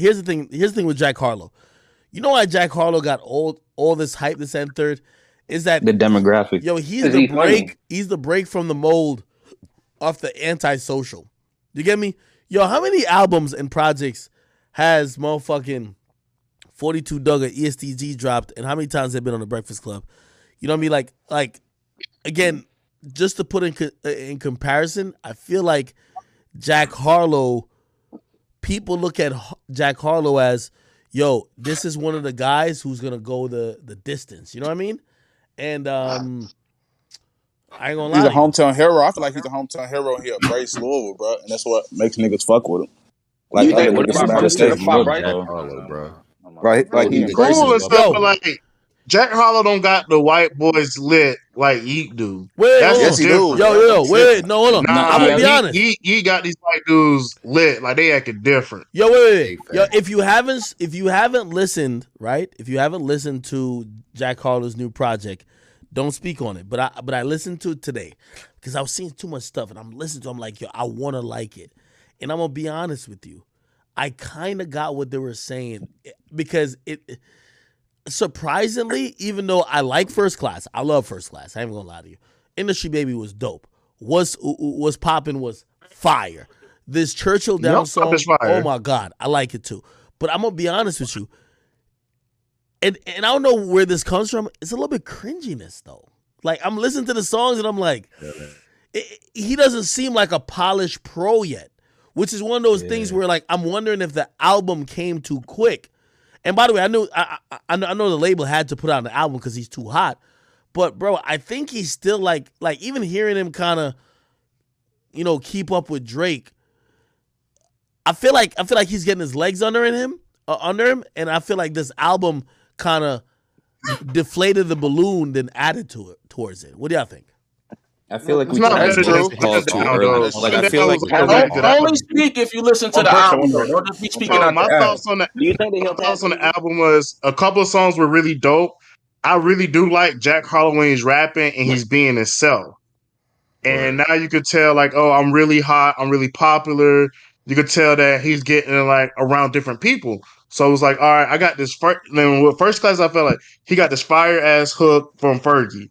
here's the thing. Here's the thing with Jack Harlow. You know why Jack Harlow got all all this hype this and third is that the demographic. Yo, he's the he break. funny? He's the break from the mold off the antisocial. You get me? Yo, how many albums and projects has motherfucking 42 Duggar ESTG dropped, and how many times they've been on the Breakfast Club? You know what I mean? Like, like again, just to put in co- in comparison, I feel like Jack Harlow. People look at Jack Harlow as, yo, this is one of the guys who's gonna go the the distance. You know what I mean? And um, I ain't gonna lie. He's a hometown hero. I feel like he's a hometown hero and he embraced Louisville, bro. And that's what makes niggas fuck with him. Like You other think- what niggas about from out of Brandon state. Clark, Look, right? bro. Harlow, bro. Right? Like he Cool embraces cool and it. stuff, Yo. but like Jack Harlow don't got the white boys lit like Yeat do. Wait, That's Yes, he different. do. Yo, yo, yo, wait, wait, no, hold on. Nah, I'm gonna be he, honest. He, he got these white dudes lit like they acting different. Yo, wait, wait, wait. Yo, if you haven't, if you haven't listened, right? If you haven't listened to Jack Harlow's new project, don't speak on it. But I, but I listened to it today because I was seeing too much stuff, and I'm listening to. it, I'm like, yo, I want to like it, and I'm gonna be honest with you. I kind of got what they were saying eh, because it. Surprisingly, even though I like First Class, I love First Class. I ain't gonna lie to you. Industry Baby was dope. Was was popping was fire. This Churchill down Yup, song, oh my god, I like it too. But I'm gonna be honest with you, and and I don't know where this comes from. It's a little bit cringiness though. Like I'm listening to the songs and I'm like, it- it- he doesn't seem like a polished pro yet, which is one of those things where like I'm wondering if the album came too quick. And by the way, I knew I I, I know, the label had to put out an album because he's too hot, but bro, I think he's still like like even hearing him kind of, you know, keep up with Drake. I feel like I feel like he's getting his legs under in him, uh, under him, and I feel like this album kind of deflated the balloon, then added to it towards it. What do y'all think? I feel like It's we not tried better to than pause pause too early. Like I feel like was we a tried very to good pause. album. Only speak if you listen to One the question, album. one though. question. Don't just be speaking So out my thoughts on the Do you think that he'll my thoughts on the album was a couple of songs were really dope. I really do like Jack Harlow when he's rapping and he's being himself. And now you could tell, like, oh, I'm really hot, I'm really popular. You could tell that he's getting like around different people. So it was like, all right, I got this first. Then with first class, I felt like he got this fire ass hook from Fergie.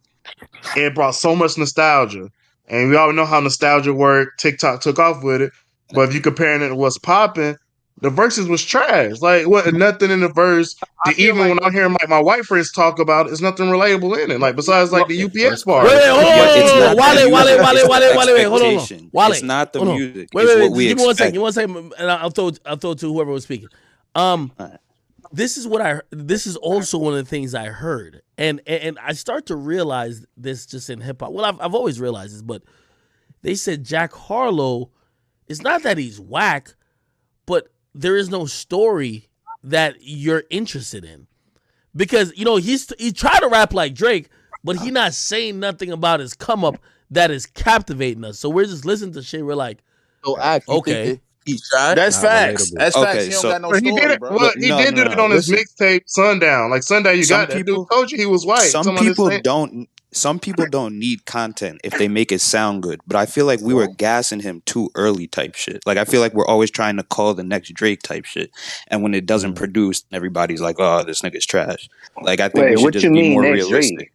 It brought so much nostalgia, and we all know how nostalgia worked. TikTok took off with it, but if you comparing it to what's popping, the verses was trash. Like what? Nothing in the verse. The, even like- when I'm hearing like my white friends talk about it, it's nothing relatable in it. Like besides like the UPS part. Wait, wait, hold on, But hold it's not the. Wale, music, Wale, Wale, Wale, Wale, wait, hold on, hold on. expectation. Wale, It's not the music. Wait, wait, wait. Give me one second. expect. Give me one second, and I'll throw I'll throw it to whoever was speaking. Um, Alright. This is what I. This is also one of the things I heard, and and, and I start to realize this just in hip hop. Well, I've I've always realized this, but they said Jack Harlow. It's not that he's whack, but there is no story that you're interested in because you know he's he tried to rap like Drake, but he not saying nothing about his come up that is captivating us. So we're just listening to shit. We're like, So act, Okay. think that he's? That's Not facts. relatable. That's Okay, facts. He don't so- got no But he did it. bro. Well, Look, he no, did no, do it no, on his mixtape Sundown. Like Sundown, you Some got that dude told you he was white. Some Some people don't. Some people don't need content if they make it sound good. But I feel like we were gassing him too early, type shit. Like I feel like we're always trying to call the next Drake type shit, and when it doesn't mm. produce, everybody's like, "Oh, this nigga's trash." Like I think Wait, we should what just you be mean more realistic. Drake?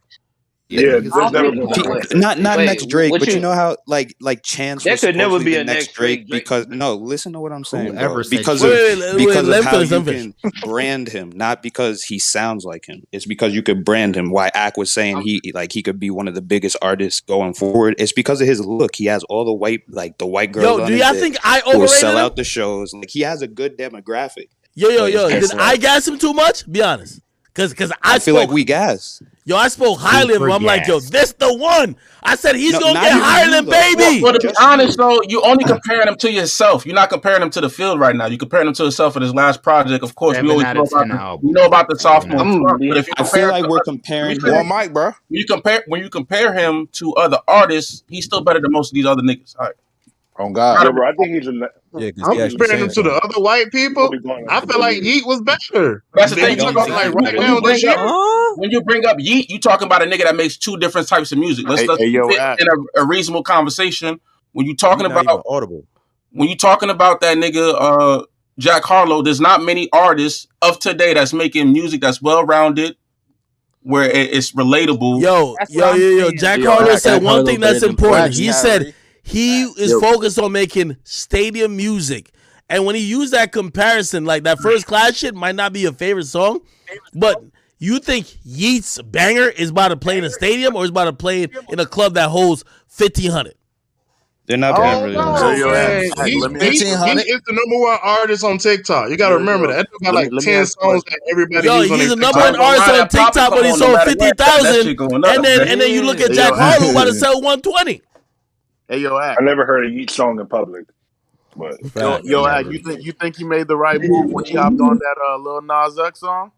Yeah, Yeah, there's never been Wait, not not Wait, next Drake, but you, you- know how like like Chance There was could never be the a next next Drake, Drake- Drake- because no, listen to what I'm saying, bro. Because of Wait, wait, wait, because of how you can brand him, not because he sounds like him. It's because you could brand him. Why Ack was saying he like he could be one of the biggest artists going forward. It's because of his look. He has all the white like the white girls. yo, do his y'all think I who will overrated sell him? out the shows? Like he has a good demographic. Yo, yo, But yo, did I like- gas him too much? Be honest, cause cause I, I, feel spoke, like we gas. yo, I spoke highly of him. I'm like, yo, this the one. I said he's No, gonna get higher than baby. Well, to be honest though, you only comparing him to yourself. You're not comparing him to the field right now. You're comparing him to himself in his last project. Of course, we always out know about the, we know about the sophomore I'm- but if you I compare feel like to we're comparing One him. One mic, bro. when you compare when you compare him to other artists, he's still better than most of these other niggas. All right. On God. Yeah, bro, I think he's a. Yeah, I'm comparing him to the other white people. I feel like Yeat was better. That's the thing. When talking about, like right you now bring this year. up- when you bring up Yeat, you talking about a nigga that makes two different types of music. Let's Hey, let's hey, yo, fit in a, a reasonable conversation. When you talking You're about audible. when you talking about that nigga, uh, Jack Harlow, there's not many artists of today that's making music that's well rounded, where it- it's relatable. Yo, That's yo, yo, yo. Jack Yo, Harlow said one thing that's important. He said he is Yo. focused on making stadium music. And when he used that comparison, like that first class shit might not be your favorite song, but you think Yeat's banger is about to play in a stadium or is about to play in a club that holds fifteen hundred? They're not Oh, really. no, So, yo, man. hey, He, he- he is the number one artist on TikTok. You got to remember that. That dude got like me- let 10 ask you a songs that everybody Yo, uses on he's the number one artist on TikTok, but he sold matter fifty what, that thousand, shit going up, and then and then you look at Jack Harlow about to sell one twenty. Hey, yo, I never heard a Yeat song in public, but Yo, yo, Act. You think you think he made the right move when he hopped on that uh, Lil Nas X song?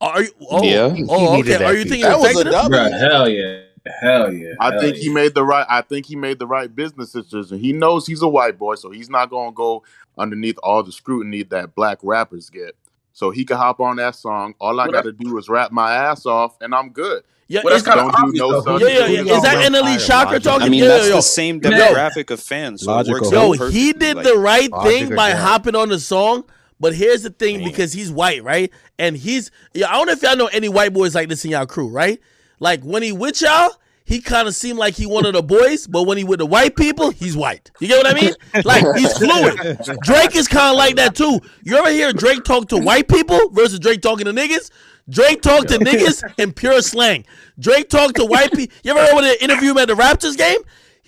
Are you? Oh, Yeah. oh, okay. Are you thinking That was a effective? W. Bruh, hell yeah, hell yeah. I hell think yeah. he made the right. I think he made the right business decision. He knows he's a white boy, so he's not gonna go underneath all the scrutiny that black rappers get. So he can hop on that song. All I got to do is rap my ass off, and I'm good. Yeah, Well, that's is, kind of Don't obvious. no though. yeah, yeah, yeah. Is that NLE Choppa talking? I mean, yeah, that's yo, the same Yo. demographic of fans. So Logical. Yo, out he did Like, the right thing by Jack? hopping on the song. But here's the thing, because he's white, right? And he's yeah, I don't know if y'all know any white boys like this in y'all crew, right? Like when he with y'all, he kind of seemed like he one of the boys, but when he with the white people, he's white. You get what I mean? Like he's fluid. Drake is kind of like that too. You ever hear Drake talk to white people versus Drake talking to niggas? Drake talk to niggas in pure slang. Drake talk to white people. You ever heard when they interview him at the Raptors game?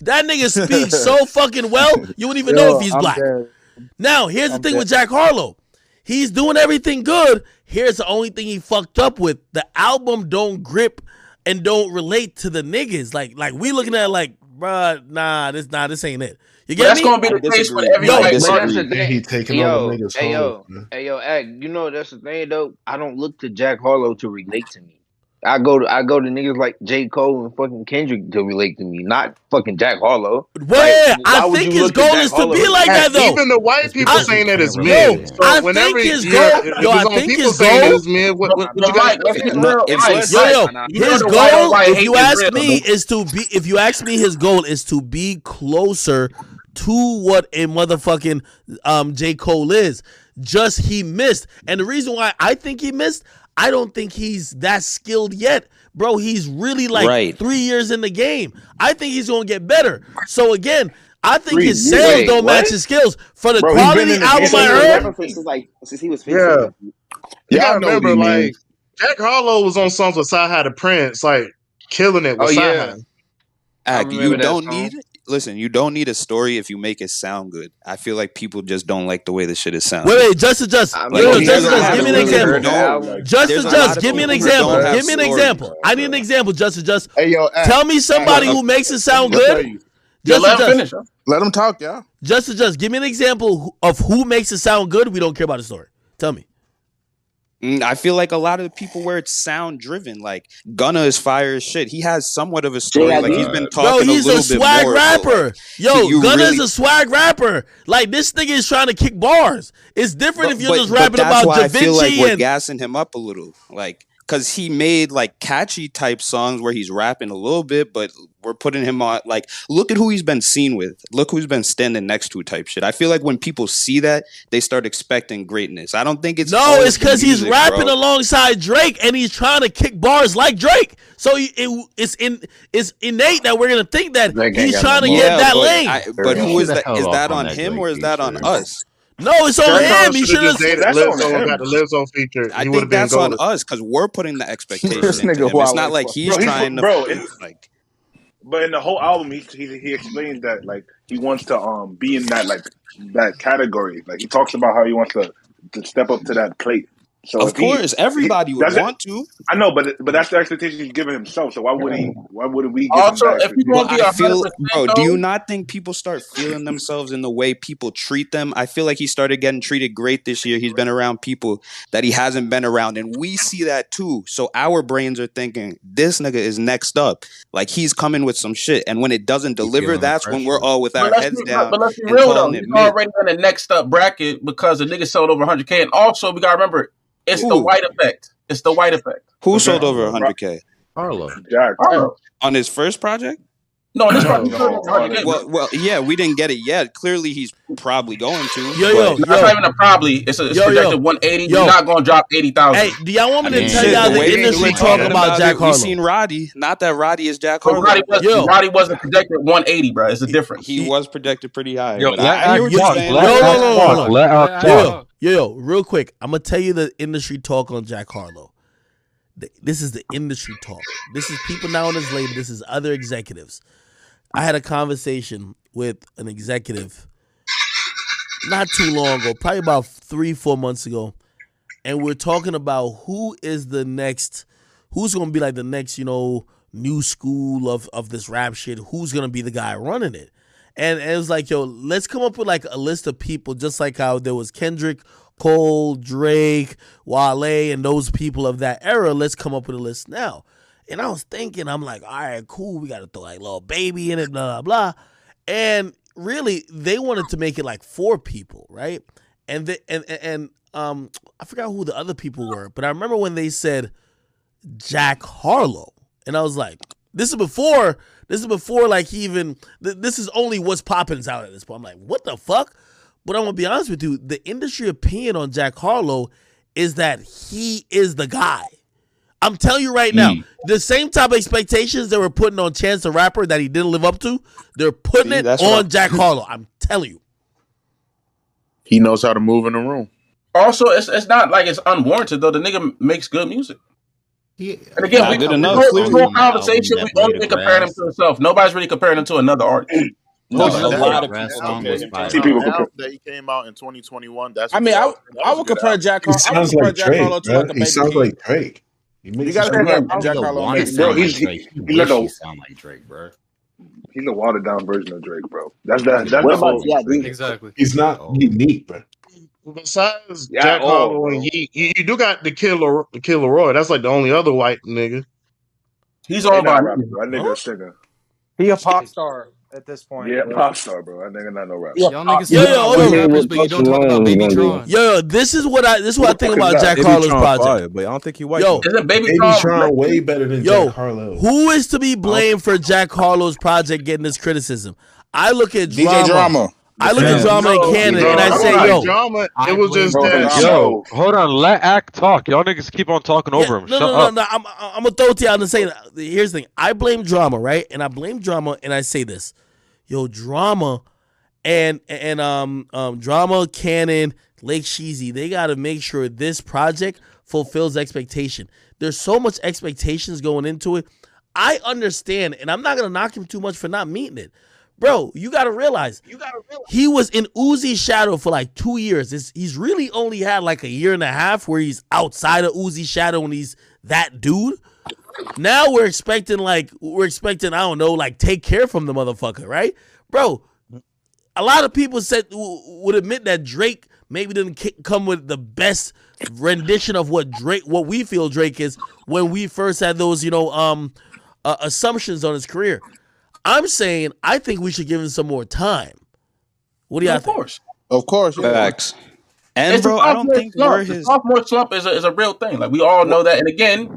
That nigga speaks so fucking well, you wouldn't even know if he's black. Now, here's the thing with Jack Harlow. He's doing everything good. Here's the only thing he fucked up with. The album don't grip and don't relate to the niggas. Like, like we looking at like, bruh, nah, this nah, this ain't it. You But that's me? gonna be the case for disagree. every Yo, I white disagree. That's the Yeah, he taking yo, all the niggas' hey, yo, man. hey, yo, Act, you know that's the thing though. I don't look to Jack Harlow to relate to me. I go to I go to niggas like J. Cole and fucking Kendrick to relate to me, not fucking Jack Harlow. Well, yeah, I think his look to goal Jack is to Harlow? be like that though. Even the white people I- saying that it's Yo, mid. So I whenever think his goal- if yo, I think his goal- that it's mid, what, what, But what you got? Mike, let's be No, real. if Mike, it's- Yo, yo, nah, nah. you know his the white on goal, if you ask me, is to be. If you ask me, his goal is to be closer to what a motherfucking um J Cole is. Just he missed, and the reason why I think he missed, I don't think he's that skilled yet, bro. He's really like Right. three years in the game. I think he's gonna get better. So again. I think Three his years? sales Wait, don't what? match his skills. For the Bro, quality in the album game I heard, years. since like since he was Yeah. 15. You Y'all gotta know what remember, like. Jack Harlow was on songs with Sci-Hi the Prince, like killing it with Oh, Sci-Hi. yeah. I Act, you don't song. need listen, you don't need a story if you make it sound good. I feel like people just don't like the way the shit is sound. wait, wait, just, just, I yo, mean, just, doesn't just, give me an example. heard the album. Like, Justice, just lot give me an example. Give me an example. I need an example. Justice, just Hey yo, Act, tell me somebody Act, who makes it sound I'll good. you. Yo, Justice, let him just, finish. huh? Let him talk, y'all. Justice, just give me an example of who makes it sound good. We don't care about the story. Tell me. Mm, I feel like a lot of the people where it's sound driven, like Gunna is fire as shit. He has somewhat of a story. Like he's been talking he's a a, little bit swag more. but, like, rapper. Yo, Gunna really- a swag rapper. Like this nigga is trying to kick bars. It's different if you're but- just but rapping that's about why Da I feel like Vinci we're gassing him up a little, like because he made like catchy type songs where he's rapping a little bit, but we're putting him on like look at who he's been seen with, look who's been standing next to type shit. I feel like when people see that, they start expecting greatness. I don't think it's No, it's because he's rapping bro. alongside Drake and he's trying to kick bars like Drake. So it, it's in it's innate that we're gonna think that Drake ain't trying to get Yeah, that but, lane. I, but who is that is that? hell Is off that on on that him or is that on feature. us? no, it's on Jack him. He should should have have. just That's Lizzo on him. got the Lizzo feature. I he think that's on us because we're putting the expectation This into nigga him. It's not like he's Bro, he's- trying to bro, it's- like. But in the whole album, he, he he explains that like he wants to um be in that like that category. Like he talks about how he wants to to step up to that plate. So Of if he- course, everybody he- would that's it. want to. I know, but but that's the expectation he's giving himself. So why would he? Why wouldn't we? Give Also, him that if you expectation? want to be I a feel, bro, percent, do you not think people start feeling themselves in the way people treat them? I feel like he started getting treated great this year. He's been around people that he hasn't been around, and we see that too. So our brains are thinking, this nigga is next up. Like he's coming with some shit. And when it doesn't deliver, feeling the that's when we're all with our But let's, heads be, down. but let's be real though. He's already in the next up bracket because the nigga sold over 100k, and also we gotta remember it's the white effect. It's the white effect. Who Okay. sold over 100K? Harlow. Jack. On his first project? No, this No. part he's hard to get. Well, well, yeah, we didn't get it yet. Clearly, he's probably going to. Yo, yo, but- it's not even a probably. It's, a, it's Yo, yo. projected 180. Yo. You're not going to drop 80,000. Hey, do y'all want me I to mean, tell y'all the the industry we're talking about Jack it, Harlow? We seen Roddy. Not that Roddy is Jack But Harlow. Roddy, was, Yo. Roddy wasn't projected 180, bro. It's a difference. He was projected pretty high. Yo, let I, I hear Ak what you're talk. saying. Let Yo, Ak no, no, no, talk. no. Let Ak Yo, talk. yo, yo, yo, real quick. I'm gonna tell you the industry talk on Jack Harlow. This is the industry talk. This is people now on his label. This is other executives. I had a conversation with an executive not too long ago, probably about three, four months ago, and we're talking about who is the next, who's gonna be like the next, you know, new school of of this rap shit. Who's gonna be the guy running it? And, it was like, yo, let's come up with like a list of people, just like how there was Kendrick, Cole, Drake, Wale, and those people of that era. Let's come up with a list now. And I was thinking, I'm like, all right, cool. We got to throw like Lil Baby in it, blah, blah, blah. And really, they wanted to make it like four people, right? And the, and, and um, I forgot who the other people were, but I remember when they said Jack Harlow, and I was like, this is before, this is before like he even, th- this is only what's popping's out at this point. I'm like, what the fuck? But I'm gonna be honest with you, the industry opinion on Jack Harlow is that he is the guy. I'm telling you right now, hmm. the same type of expectations they were putting on Chance the Rapper that he didn't live up to, they're putting See, it on what Jack Harlow. I'm telling you. He knows how to move in the room. Also, it's, it's not like it's unwarranted, though. The nigga makes good music. He, And again, Not we, good this enough, whole, this clearly. conversation, we we only need comparing him to himself. Nobody's really comparing him to another artist. No, That- a lot of people. song Okay, was him fire. coming See, people out compare- that he came out in 2021. That's I mean, I, that I would compare album. Jack. He Har- I would sounds compare like Jack Drake, Harlow to like He baby sounds like Drake. He makes You gotta his compare. Jack Harlow. want sound like Drake. He he's like he sound like Drake, bro. He's a watered down version of Drake, bro. That's that. That's the whole. yeah, exactly. He's not unique, bro. Besides Yeah, Jack oh, Harlow and bro. Yeat, you, you do got the Killer, the Kid LAROI. That's like the only other white nigga. He's all not by rapping, bro. That nigga a singer. He a pop star at this point. Yeah, bro. pop star, bro. That nigga not no rapper. Yeah. Y'all niggas Yo, talk yo, about yo, white yo. rappers, but you don't talk about Baby Tron. Yo, yo, this is what I this is what I think about Jack Baby Harlow's Tron project. fire, but I don't think he white. Yo, though. Isn't Baby Baby Tron? Tron way better than Yo, Jack Harlow. Who is to be blamed for Jack Harlow's project getting this criticism? I look at DJ drama. Drama. I look at drama No, and Cannon, No, and I say, yo, drama. It was just that. Drama. Yo, hold on. Let Act talk. Y'all niggas keep on talking Yeah, over him. no, Shut no, no, up. no. I'm, I'm gonna throw it to you out and say, here's the thing. I blame drama, right? And I blame drama, and I say this, yo, drama, and and um um drama, Cannon, Lake Sheezy, they got to make sure this project fulfills expectation. There's so much expectations going into it. I understand, and I'm not gonna knock him too much for not meeting it. Bro, you gotta realize, you gotta realize he was in Uzi's shadow for like two years. It's, he's really only had like a year and a half where he's outside of Uzi's shadow and he's that dude. Now we're expecting like we're expecting I don't know like take care from the motherfucker, right, bro? A lot of people said would admit that Drake maybe didn't come with the best rendition of what Drake what we feel Drake is when we first had those you know um uh, assumptions on his career. I'm saying I think we should give him some more time. What do y'all of think? course. Of course, yeah. Facts. And It's bro, a I don't think slump. we're The his. sophomore slump is a, is a real thing. Like we all know that. And again,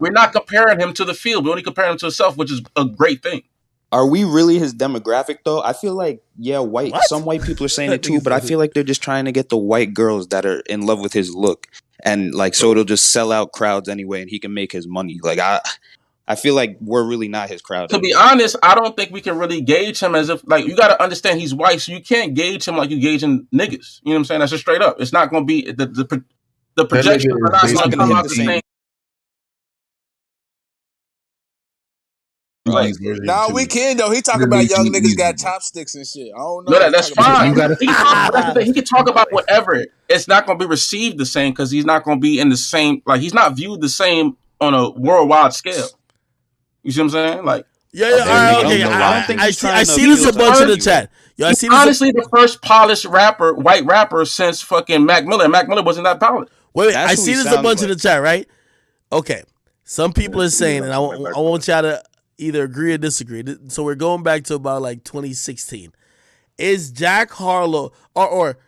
we're not comparing him to the field. We're only comparing him to himself, which is a great thing. Are we really his demographic though? I feel like yeah, white. What? Some white people are saying it too, but I feel like they're just trying to get the white girls that are in love with his look, and like so it'll just sell out crowds anyway, and he can make his money. Like I, I feel like we're really not his crowd. To be honest, I don't think we can really gauge him as if like you got to understand he's white, so you can't gauge him like you gauging niggas. You know what I'm saying? That's just straight up. It's not going to be the the the projection nigga are not going to come out the the same- same. Like, nah, we can though. He talking Really about young niggas got chopsticks and shit. I don't know. No, that, that's fine. You gotta- he, can talk, that's the thing. He can talk about whatever. It's not going to be received the same because he's not going to be in the same. Like he's not viewed the same on a worldwide scale. You see what I'm saying? Like Yeah, yeah, Okay, all right, okay. no, I, I don't think I see, I see this a bunch in the chat. Yo, I see this. A, honestly the first polished rapper, white rapper since fucking Mac Miller. Mac Miller wasn't that polished. wait, wait, I see this a sounds bunch in the chat, right? Okay. Some people are saying, and I, Like I want y'all to either agree or disagree. So we're going back to about like 2016. Is Jack Harlow or or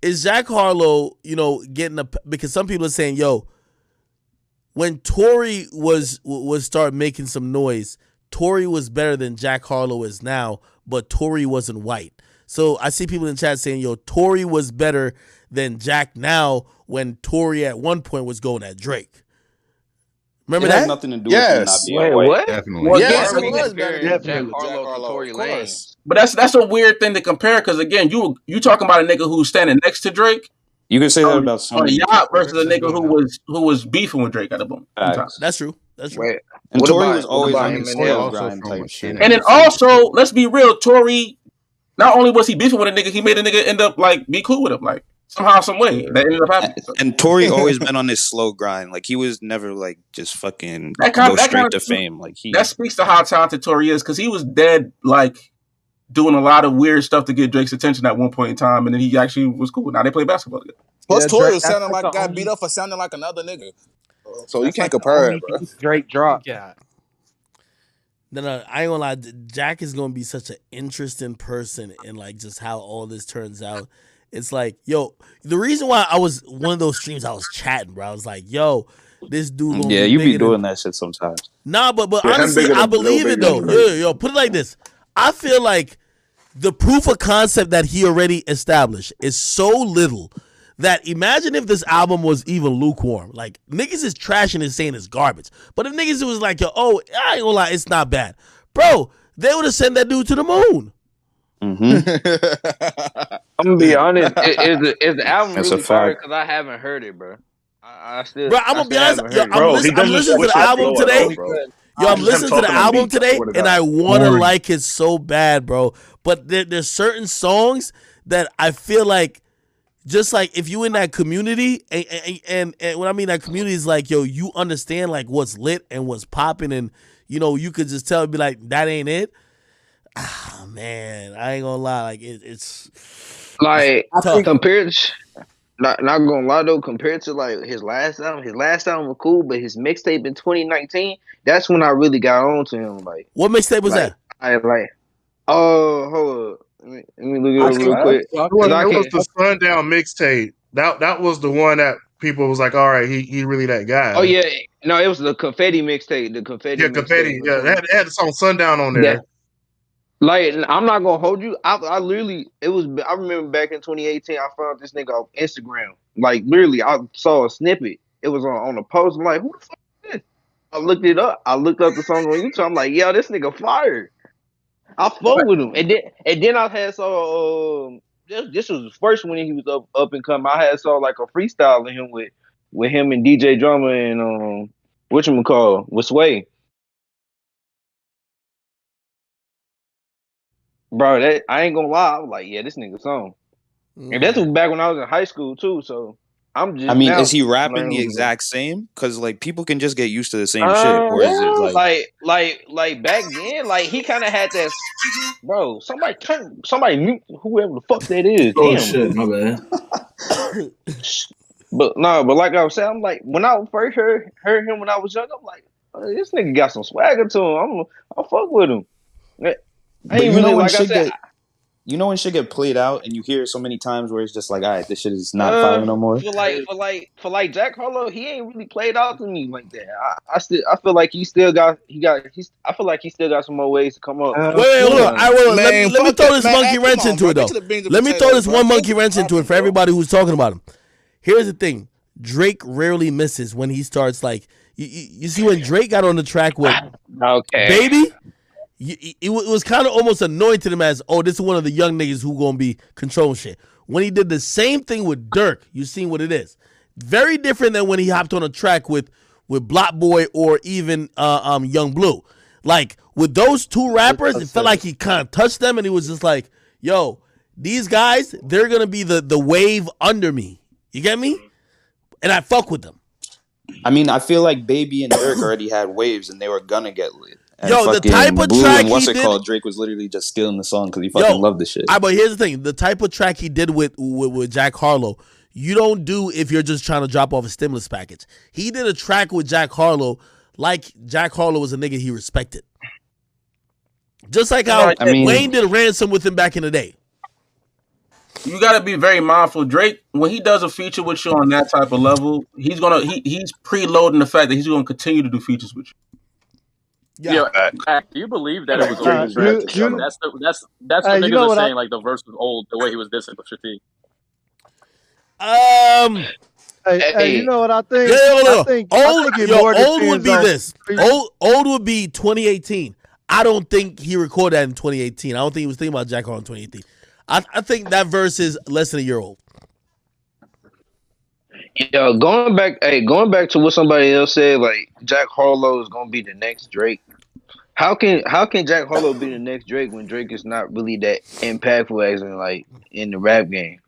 is Jack Harlow, you know, getting a because some people are saying, yo, when Tory was was start making some noise, Tory was better than Jack Harlow is now, but Tory wasn't white. So I see people in chat saying, "Yo, Tory was better than Jack now when Tory at one point was going at Drake." Remember it that? has nothing to do with Yes. him not being Wait, white. what? Definitely. Well, Yes, yeah, it was comparing better Jack than Harlow Jack Harlow, Tory of Lanez. course. But that's that's a weird thing to compare because again, you you talking about a nigga who's standing next to Drake You can say that on, about so on a many yacht versus a nigga who was who was beefing with Drake at the boom. That's true. That's true. Wait, And Tory about was always on the Eminem? slow grind type shit. And then also, let's be real, Tory. Not only was he beefing with a nigga, he made a nigga end up like be cool with him, like somehow, some way that ended up happening. So And Tory always been on this slow grind. Like he was never like just fucking that kind go straight kind to fame. Like he that speaks to how talented Tory is because he was dead like doing a lot of weird stuff to get Drake's attention at one point in time, and then he actually was cool. Now they play basketball together. Plus, Yeah, Tory was sounding like like got only- beat up for sounding like another nigga. So you can't like compare it, bro. Drake dropped. Yeah. No, no, I ain't gonna lie. Jack is gonna be such an interesting person in like just how all this turns out. It's like, yo, the reason why I was one of those streams I was chatting, bro. I was like, yo, this dude. Gonna yeah, be you be bigger than- doing that shit sometimes. Nah, but but Yeah, honestly, I believe it though. is Yo, yo, put it like this. I feel like the proof of concept that he already established is so little that imagine if this album was even lukewarm. Like niggas is trashing and saying it's garbage. But if niggas was like, yo, oh, I ain't gonna lie, it's not bad. Bro, they would have sent that dude to the moon. Mm-hmm. I'm gonna be honest. i- Is the is the album That's a really fire? Because I haven't heard it, bro. I, I still. Bro, I'm gonna be honest. haven't Yo, heard it. I'm, Bro, he listen, I'm doesn't listening to switch the album today. bro. Yo, I'm listening to the album beats, today, swear and I want to like it so bad, bro. But there, there's certain songs that I feel like, just like if you in that community, and, and, and, and when I mean that community is like, yo, you understand like what's lit and what's popping, and you know you could just tell, be like, that ain't it. Ah, man, I ain't gonna lie, like it, it's Like tough. compared, to, not not gonna lie though, compared to like his last album, his last album was cool, but his mixtape in 2019, that's when I really got on to him. Like, What mixtape was like that? I like, oh, hold up, let me, let me look I it up think real quick. It was, 'Cause I it was the Sundown mixtape. That that was the one that people was like, all right, he he really that guy. Oh yeah, no, it was the confetti mixtape. The confetti. yeah, mixtape confetti. was Yeah, cool. that had the song Sundown on there. That- Like I'm not gonna hold you. I I literally it was I remember back in 2018 I found this nigga off Instagram. Like literally I saw a snippet. It was on on a post. I'm like, who the fuck is this? I looked it up. I looked up the song on YouTube. I'm like, yo, this nigga fired. I fuck with him. And then and then I had saw um this, this was the first one he was up up and coming. I had saw like a freestyle of him with with him and DJ Drama and um whatchamacall with Sway. Bro, that I ain't gonna lie. I was like, yeah, this nigga song. And that was back when I was in high school too. So I'm just. I mean, is he rapping the what- exact same? Because like people can just get used to the same Uh, shit, or is it like, like like like back then, like he kind of had that. Bro, somebody turn, somebody mute whoever the fuck that is. Oh Damn. shit, my bad. But no, but like I was saying, I'm like when I first heard heard him when I was young, I'm like, oh, this nigga got some swagger to him. I'm I fuck with him. I you really know when like I shit said. get, you know when shit get played out, and you hear it so many times where it's just like, all right, this shit is not Uh, fire no more. For like, for like, for like Jack Harlow, he ain't really played out to me like that. I, I still, I feel like he still got, he got, he's. I feel like he still got some more ways to come up. Wait, wait, hold on. I will. Let, me- let me throw this man. monkey wrench on, into bro. it though. to the beans and Let me throw this bro. one monkey wrench into it for everybody who's talking about him. Here's the thing: Drake rarely misses when he starts. Like you, you, you see when Drake got on the track with Okay. Baby. It was kind of almost annoying to them as, oh, this is one of the young niggas who gonna be controlling shit. When he did the same thing with Durk, you seen what it is. Very different than when he hopped on a track with with BlocBoy or even uh, um Yung Bleu. Like with those two rappers, it felt like he kind of touched them, and he was just like, "Yo, these guys, they're gonna be the the wave under me." You get me? And I fuck with them. I mean, I feel like Baby and Durk already had waves, and they were gonna get lit. And Yo, the type of Bleu track and what's he it did- called? Drake was literally just stealing the song because he fucking Yo, loved the shit. I, but here's the thing: the type of track he did with, with with Jack Harlow, you don't do if you're just trying to drop off a stimulus package. He did a track with Jack Harlow, like Jack Harlow was a nigga he respected. Just like how I mean- Wayne did a ransom with him back in the day. you got to be very mindful. Drake, when he does a feature with you on that type of level, he's gonna he, he's preloading the fact that he's gonna continue to do features with you. Yeah. Yo, Act, do you believe that it was Uh, old? you- you- that's the that's that's Uh, what you niggas know are what I- saying. Like the verse was old, the way he was dissing Pusha T. Um. Hey, hey, you know what I think? Yeah, yeah, no, no. I think, old, think yo, old would be on- this. Old, old would be 2018. I don't think he recorded that in 2018. I don't think he was thinking about Jack Harlow in 2018. I, I think that verse is less than a year old. Yo, going back, hey, going back to what somebody else said, like Jack Harlow is gonna be the next Drake. How can how can Jack Harlow be the next Drake when Drake is not really that impactful as in like in the rap game?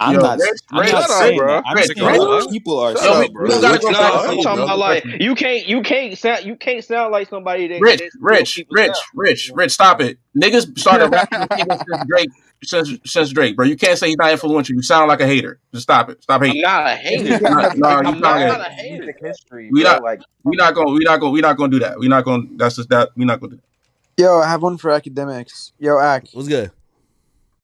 I'm Yo, not. Rich, I'm Rich, not shut up, saying bro. that. I'm Rich, saying Rich. people are Shut saying. up, bro. I'm talking y'all about like you can't you can't sound you can't sound like somebody that Rich, that's Rich, Rich, sound. Rich, Rich, stop it. Niggas started rapping with since Drake since since Drake, bro. You can't say he's not influential. You sound like a hater. Just stop it. Stop hating. I'm not a hater. no, no, you I'm sound not a hater. History, we not like we not gonna we not gonna we not gonna do that. We not gonna that's just that we not gonna do that. Yo, I have one for Akademiks. Yo, Ak. What's good?